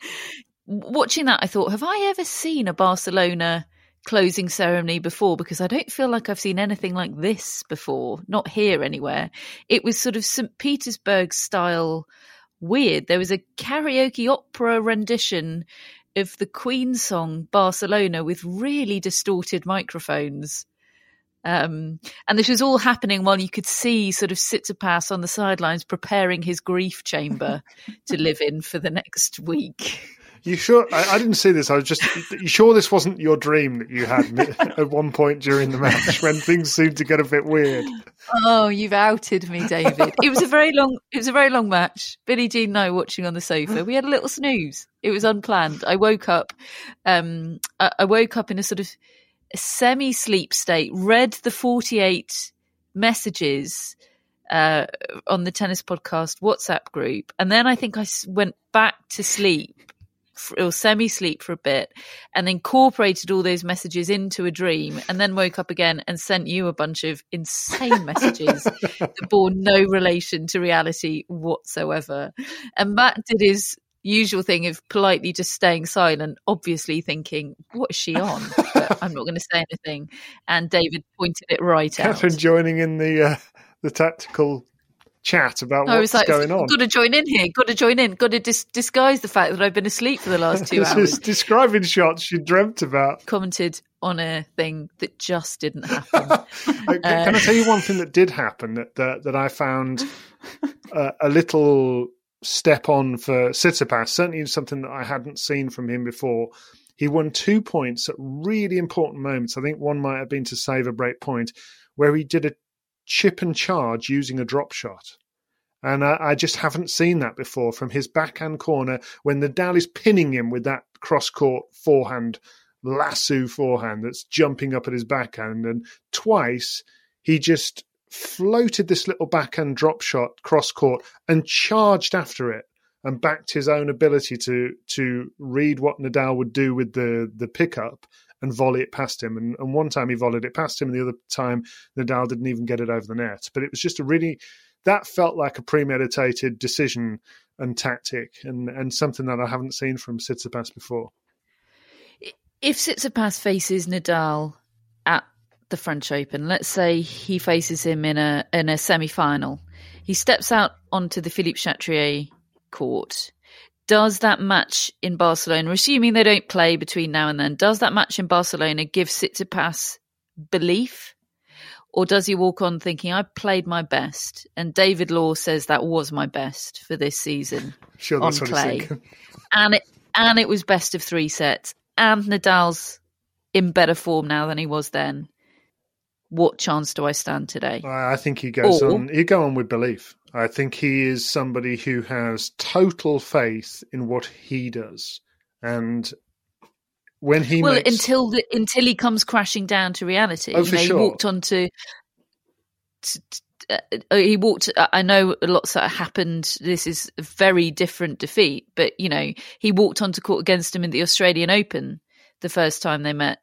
<laughs> watching that, I thought, have I ever seen a Barcelona? Closing ceremony before because I don't feel like I've seen anything like this before, not here anywhere. It was sort of St. Petersburg style weird. There was a karaoke opera rendition of the Queen song Barcelona with really distorted microphones. Um, and this was all happening while you could see sort of Tsitsipas on the sidelines preparing his grief chamber <laughs> to live in for the next week. You sure? I, I, didn't see this. I was just. You sure this wasn't your dream that you had <laughs> at one point during the match when things seemed to get a bit weird? Oh, you've outed me, David. It was a very long. It was a very long match. Billie Jean and I watching on the sofa. We had a little snooze. It was unplanned. I woke up. Um, I, I woke up in a sort of semi-sleep state. Read the forty-eight messages uh, on the tennis podcast WhatsApp group, and then I think I went back to sleep or semi sleep for a bit and incorporated all those messages into a dream and then woke up again and sent you a bunch of insane messages <laughs> that bore no relation to reality whatsoever. And Matt did his usual thing of politely just staying silent, obviously thinking, what is she on? But I'm not going to say anything. And David pointed it right <laughs> Catherine out. Catherine joining in the uh, the tactical chat about what's I was like, going on. Got to join in here. Got to join in. Got to dis- disguise the fact that I've been asleep for the last <laughs> two hours. describing shots you dreamt about. Commented on a thing that just didn't <laughs> happen. uh, Can I tell you one thing that did happen that that, that I found uh, a little step on for Tsitsipas? Certainly something that I hadn't seen from him before. He won two points at really important moments. I think one might have been to save a break point, where he did a chip and charge using a drop shot. And I, I, just haven't seen that before from his backhand corner when Nadal is pinning him with that cross court forehand, lasso forehand that's jumping up at his backhand. And twice he just floated this little backhand drop shot cross court and charged after it and backed his own ability to to read what Nadal would do with the the pickup and volley it past him. And, and one time he volleyed it past him, and the other time Nadal didn't even get it over the net. But it was just a really that felt like a premeditated decision and tactic, and and something that I haven't seen from Tsitsipas before. If Tsitsipas faces Nadal at the French Open, let's say he faces him in a in a semi final, he steps out onto the Philippe Chatrier court does that match in Barcelona, assuming they don't play between now and then, does that match in Barcelona give Tsitsipas belief? Or does he walk on thinking, I played my best? And David Law says that was my best for this season <laughs> sure, on clay. and it and it was best of three sets. And Nadal's in better form now than he was then. What chance do I stand today? I think he goes or, on. He go on with belief. I think he is somebody who has total faith in what he does, and when he well makes... until the, until he comes crashing down to reality. Oh, you know, sure. He walked onto. To, uh, he walked. Uh, I know lots that happened. This is a very different defeat, but you know he walked onto court against him in the Australian Open the first time they met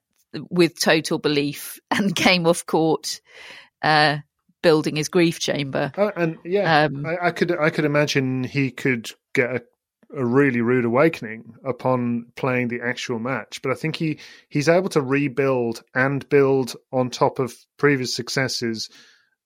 with total belief <laughs> and came off court uh, building his grief chamber. Uh, and yeah, um, I, I, could I could imagine he could get a a really rude awakening upon playing the actual match. But I think he he's able to rebuild and build on top of previous successes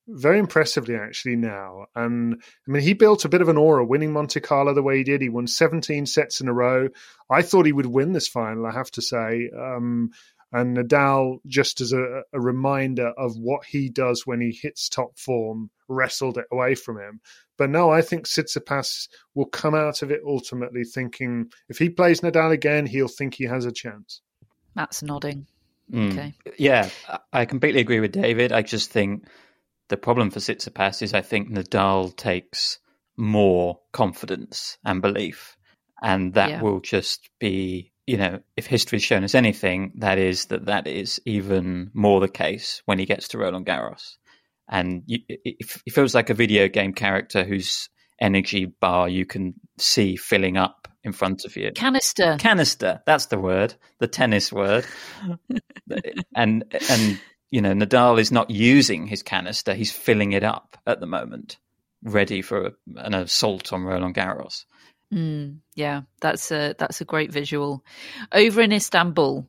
very impressively actually now. And I mean, he built a bit of an aura winning Monte Carlo the way he did. He won 17 sets in a row. I thought he would win this final, I have to say. Um, and Nadal, just as a, a, reminder of what he does when he hits top form, wrestled it away from him. But no, I think Tsitsipas will come out of it ultimately thinking if he plays Nadal again, he'll think he has a chance. Matt's nodding. Mm. Okay. Yeah, I completely agree with David. I just think the problem for Tsitsipas is I think Nadal takes more confidence and belief, and that Yeah. will just be, you know, if history's shown us anything, that is that that is even more the case when he gets to Roland Garros, and you, it, it feels like a video game character whose energy bar you can see filling up in front of you. Canister. canister. That's the word. The tennis word. <laughs> And and you know nadal is not using his canister. He's filling it up at the moment ready for a, an assault on roland garros Mm, yeah, that's a that's a great visual. Over in Istanbul,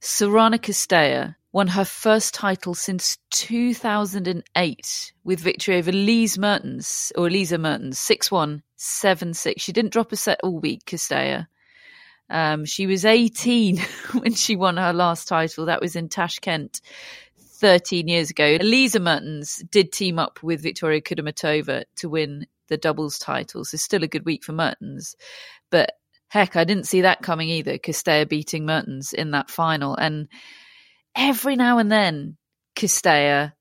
Sorana Cirstea won her first title since 2008 with victory over Lise Mertens or Elisa Mertens 6-1, 7-6. She didn't drop a set all week, Cirstea. Um, she was 18 <laughs> when she won her last title. That was in Tashkent 13 years ago. Elisa Mertens did team up with Victoria Kudermetova to win the doubles titles is still a good week for Mertens. But heck, I didn't see that coming either. Cirstea beating Mertens in that final. And every now and then, Cirstea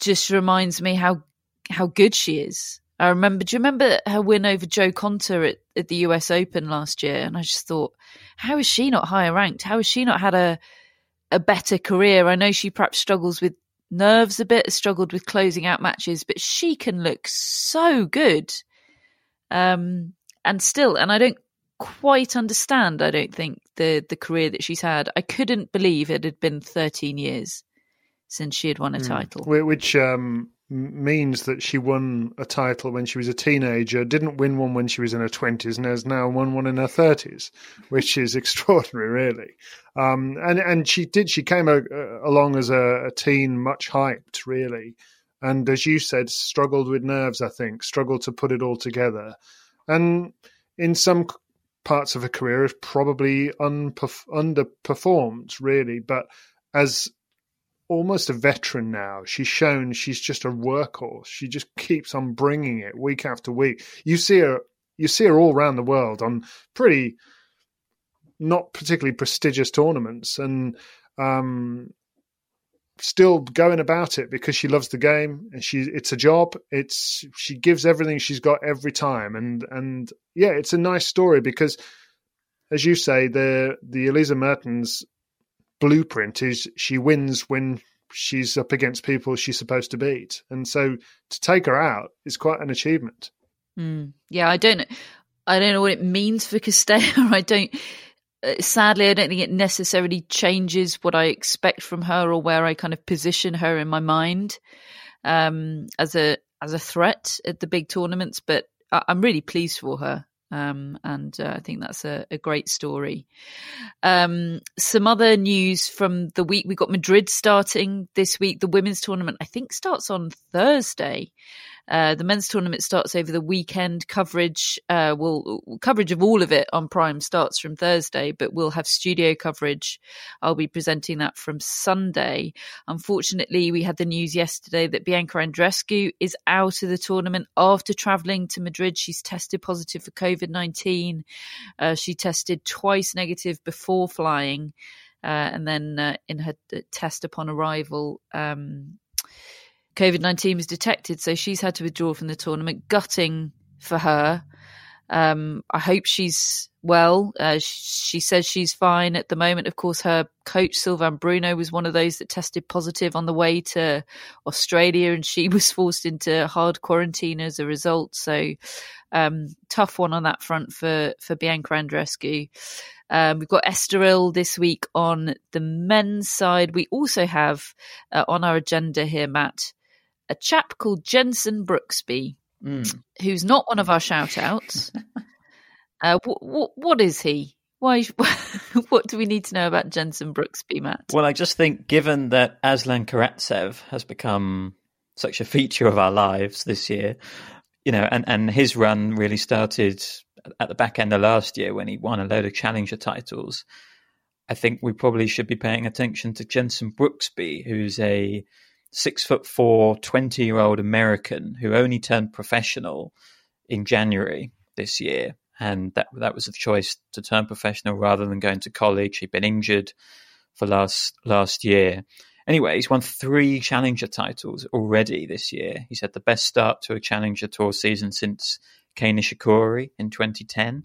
just reminds me how how good she is. I remember. Do you remember her win over Jo Konta at, at the U.S. Open last year? And I just thought, how is she not higher ranked? How has she not had a a better career? I know she perhaps struggles with nerves a bit, struggled with closing out matches, but she can look so good. Um, and still, and I don't quite understand. I don't think the the career that she's had. I couldn't believe it had been 13 years since she had won a title. Which um, means that she won a title when she was a teenager, didn't win one when she was in her 20s, and has now won one in her 30s, which is <laughs> extraordinary, really. Um, and, and she did, she came a, a- along as a, a teen, much hyped, really. And as you said, struggled with nerves, I think, struggled to put it all together. And in some parts of her career, has probably unperf- underperformed, really. But as almost a veteran now. She's shown she's just a workhorse. She just keeps on bringing it week after week. You see her, you see her all around the world on pretty, not particularly prestigious tournaments, and um, still going about it because she loves the game and she it's a job. It's she gives everything she's got every time, and and yeah, it's a nice story because, as you say, the the Elisa Mertens blueprint is she wins when she's up against people she's supposed to beat. And so to take her out is quite an achievement. Mm. Yeah, I don't. I don't know what it means for Cirstea. <laughs> I don't. uh, Sadly, I don't think it necessarily changes what I expect from her or where I kind of position her in my mind um, as a as a threat at the big tournaments. But I, I'm really pleased for her. Um, and uh, I think that's a, a great story. Um, some other news from the week we got Madrid starting this week. The women's tournament, I think, starts on Thursday. Uh, the men's tournament starts over the weekend. Coverage, uh, will coverage of all of it on Prime starts from Thursday, but we'll have studio coverage. I'll be presenting that from Sunday. Unfortunately, we had the news yesterday that Bianca Andreescu is out of the tournament after travelling to Madrid. She's tested positive for COVID nineteen. Uh, she tested twice negative before flying, uh, and then uh, in her uh, test upon arrival. Um, COVID 19 was detected, so she's had to withdraw from the tournament. Gutting for her. Um, I hope she's well. Uh, she, she says she's fine at the moment. Of course, her coach, Sylvain Bruneau, was one of those that tested positive on the way to Australia, and she <laughs> was forced into hard quarantine as a result. So, um, tough one on that front for, for Bianca Andreescu. Um, we've got Estoril this week on the men's side. We also have uh, on our agenda here, Matt, a chap called Jenson Brooksby, Mm. who's not one of our shout outs. <laughs> Uh, what, what is he? Why? <laughs> what do we need to know about Jenson Brooksby, Matt? Well, I just think, given that Aslan Karatsev has become such a feature of our lives this year, you know, and, and his run really started at the back end of last year when he won a load of challenger titles. I think we probably should be paying attention to Jenson Brooksby, who's a six foot four, 20 year old American who only turned professional in January this year. And that that was a choice to turn professional rather than going to college. He'd been injured for last last year. Anyway, he's won three challenger titles already this year. He's had the best start to a challenger tour season since Kei Nishikori in 2010.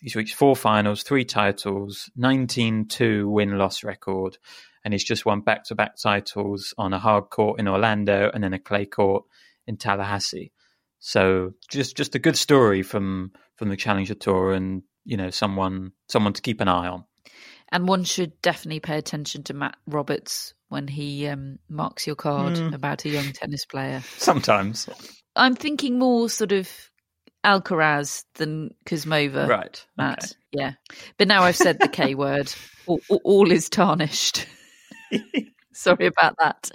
He's reached four finals, three titles, 19 2 win loss record, and he's just won back to back titles on a hard court in Orlando and then a clay court in Tallahassee. So just just a good story from from the Challenger Tour, and you know someone someone to keep an eye on. And one should definitely pay attention to Matt Roberts when he um, marks your card mm. about a young tennis player. <laughs> Sometimes I'm thinking more sort of Alcaraz than Kuzmova. Right. Matt. Okay. Yeah. But now I've said the K <laughs> word. all, all is tarnished. <laughs> Sorry about that.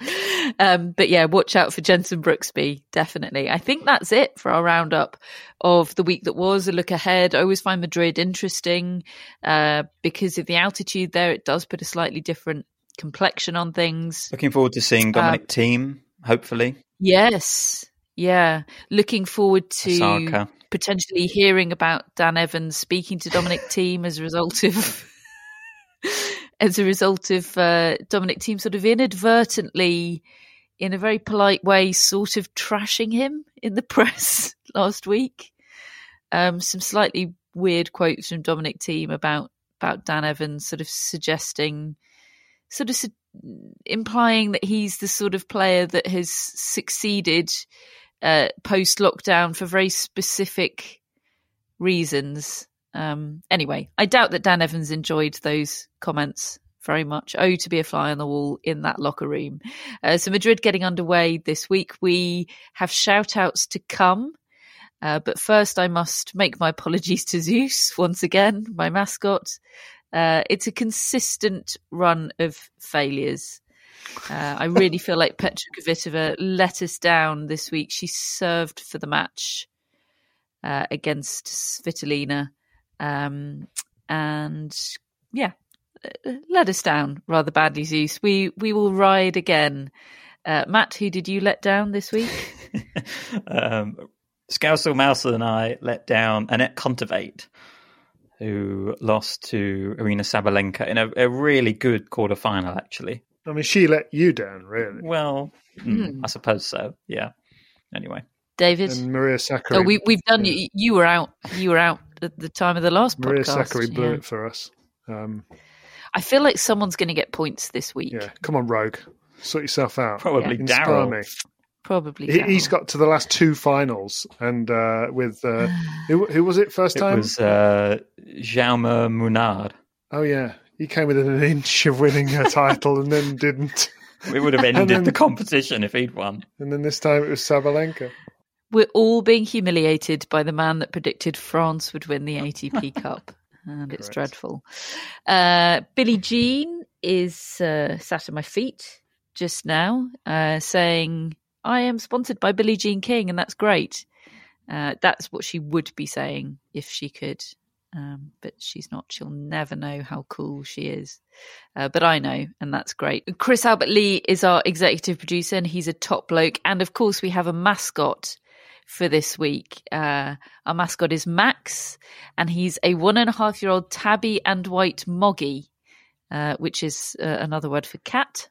Um, but yeah, watch out for Jenson Brooksby, definitely. I think that's it for our roundup of the week that was. A look ahead. I always find Madrid interesting uh, because of the altitude there. It does put a slightly different complexion on things. Looking forward to seeing Dominic um, Thiem, hopefully. Yes. Yeah. Looking forward to Osaka. potentially hearing about Dan Evans speaking to Dominic Thiem as a result of <laughs> as a result of uh, Dominic Thiem sort of inadvertently, in a very polite way, sort of trashing him in the <laughs> press last week. Um, some slightly weird quotes from Dominic Thiem about about Dan Evans, sort of suggesting, sort of su- implying that he's the sort of player that has succeeded uh, post lockdown for very specific reasons. Um, anyway, I doubt that Dan Evans enjoyed those comments very much. Oh, to be a fly on the wall in that locker room. Uh, so Madrid getting underway this week. We have shout outs to come. Uh, but first, I must make my apologies to Zeus once again, my mascot. Uh, it's a consistent run of failures. Uh, I really feel like Petra Kvitova let us down this week. She served for the match uh, against Svitolina. Um, and yeah, let us down rather badly, Zeus. We we will ride again. Uh, Matt, who did you let down this week? <laughs> um, Scousel Mouser and I let down Anett Kontaveit, who lost to Aryna Sabalenka in a, a really good quarter final, actually. I mean, she let you down, really. Well, mm. I suppose so. Yeah. Anyway, David and Maria Sakkari. Oh, we, we've done. Yeah. You, you were out. You were out at the time of the last Maria podcast. Maria Sakkari blew yeah. it for us. Um, I feel like someone's going to get points this week. Yeah, come on, Rogue, sort yourself out. Probably yeah. Daryl. Probably. He, has got to the last two finals, and uh, with uh, who, who, was it first time? It was uh, Jaume Munar. Oh yeah, he came within an inch of winning a title and then didn't. We would have <laughs> ended then, the competition if he'd won. And then this time it was Sabalenka. We're all being humiliated by the man that predicted France would win the ATP <laughs> Cup and Correct. it's dreadful. Uh, Billie Jean is uh, sat at my feet just now, uh, saying, "I am sponsored by Billie Jean King, and that's great." Uh, that's what she would be saying if she could, um, but she's not. She'll never know how cool she is. Uh, but I know, and that's great. Chris Albert Lee is our executive producer, and he's a top bloke. And of course, we have a mascot for this week. Uh, our mascot is Max, and he's a one and a half year old tabby and white moggy, uh, which is uh, another word for cat.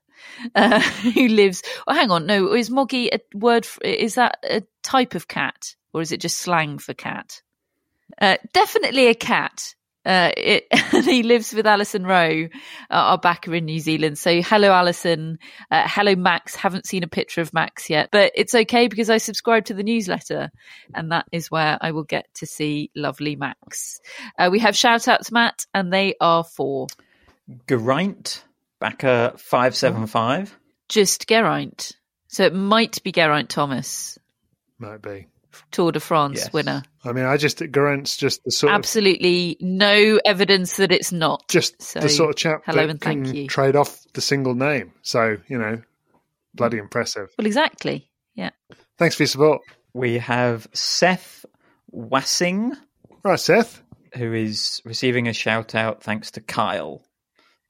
Uh, <laughs> who lives? Oh, hang on, no, is moggy a word? For, is that a type of cat, or is it just slang for cat? Uh, definitely a cat. Uh, it, <laughs> he lives with Alison Rowe, uh, our backer in New Zealand. So hello, Alison. Uh, hello, Max. Haven't seen a picture of Max yet, but it's okay because I subscribe to the newsletter and that is where I will get to see lovely Max. Uh, we have shout outs, Matt, and they are for Geraint, backer 575. Just Geraint. So it might be Geraint Thomas. Might be. Tour de France Yes. winner. I mean, I just Geraint's just the sort of Absolutely no evidence that it's not. just So, the sort of chap hello that and thank can you. trade off the single name. So you know, bloody impressive. Well, exactly. Yeah. Thanks for your support. We have Seth Wassing, Right, Seth. who is receiving a shout out thanks to Kyle.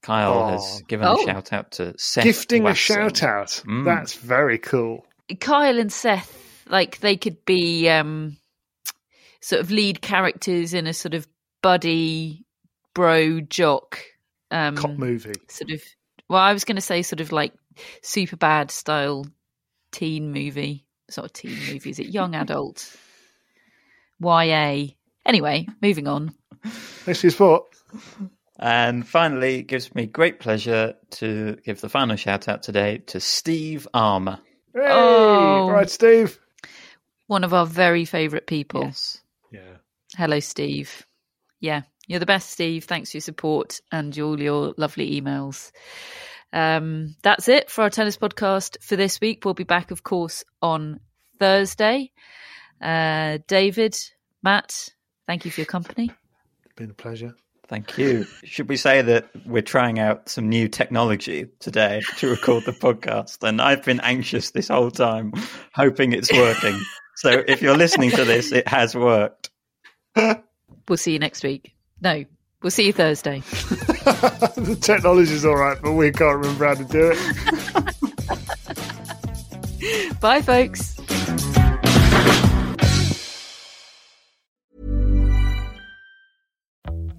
Kyle Oh. has given Oh. a shout out to Seth. Gifting a shout out. Mm. That's very cool. Kyle and Seth, like they could be um, sort of lead characters in a sort of buddy bro jock um, Cop movie. sort of. Well, I was going to say sort of like super bad style teen movie. It's not a teen movie, is it? Young adult, YA. Anyway, moving on. Thanks for your support. And finally, it gives me great pleasure to give the final shout out today to Steve Armour. Hey, Oh. right, Steve. One of our very favourite people. Yes. Yeah. Hello, Steve. Yeah, you're the best, Steve. Thanks for your support and all your lovely emails. Um, that's it for our tennis podcast for this week. We'll be back, of course, on Thursday. Uh, David, Matt, thank you for your company. It's Been a pleasure. Thank you. Should we say that we're trying out some new technology today to record the podcast? And I've been anxious this whole time, hoping it's working. So if you're listening to this, it has worked. We'll see you next week. No, we'll see you Thursday. <laughs> the technology's all right, but we can't remember how to do it. <laughs> Bye, folks.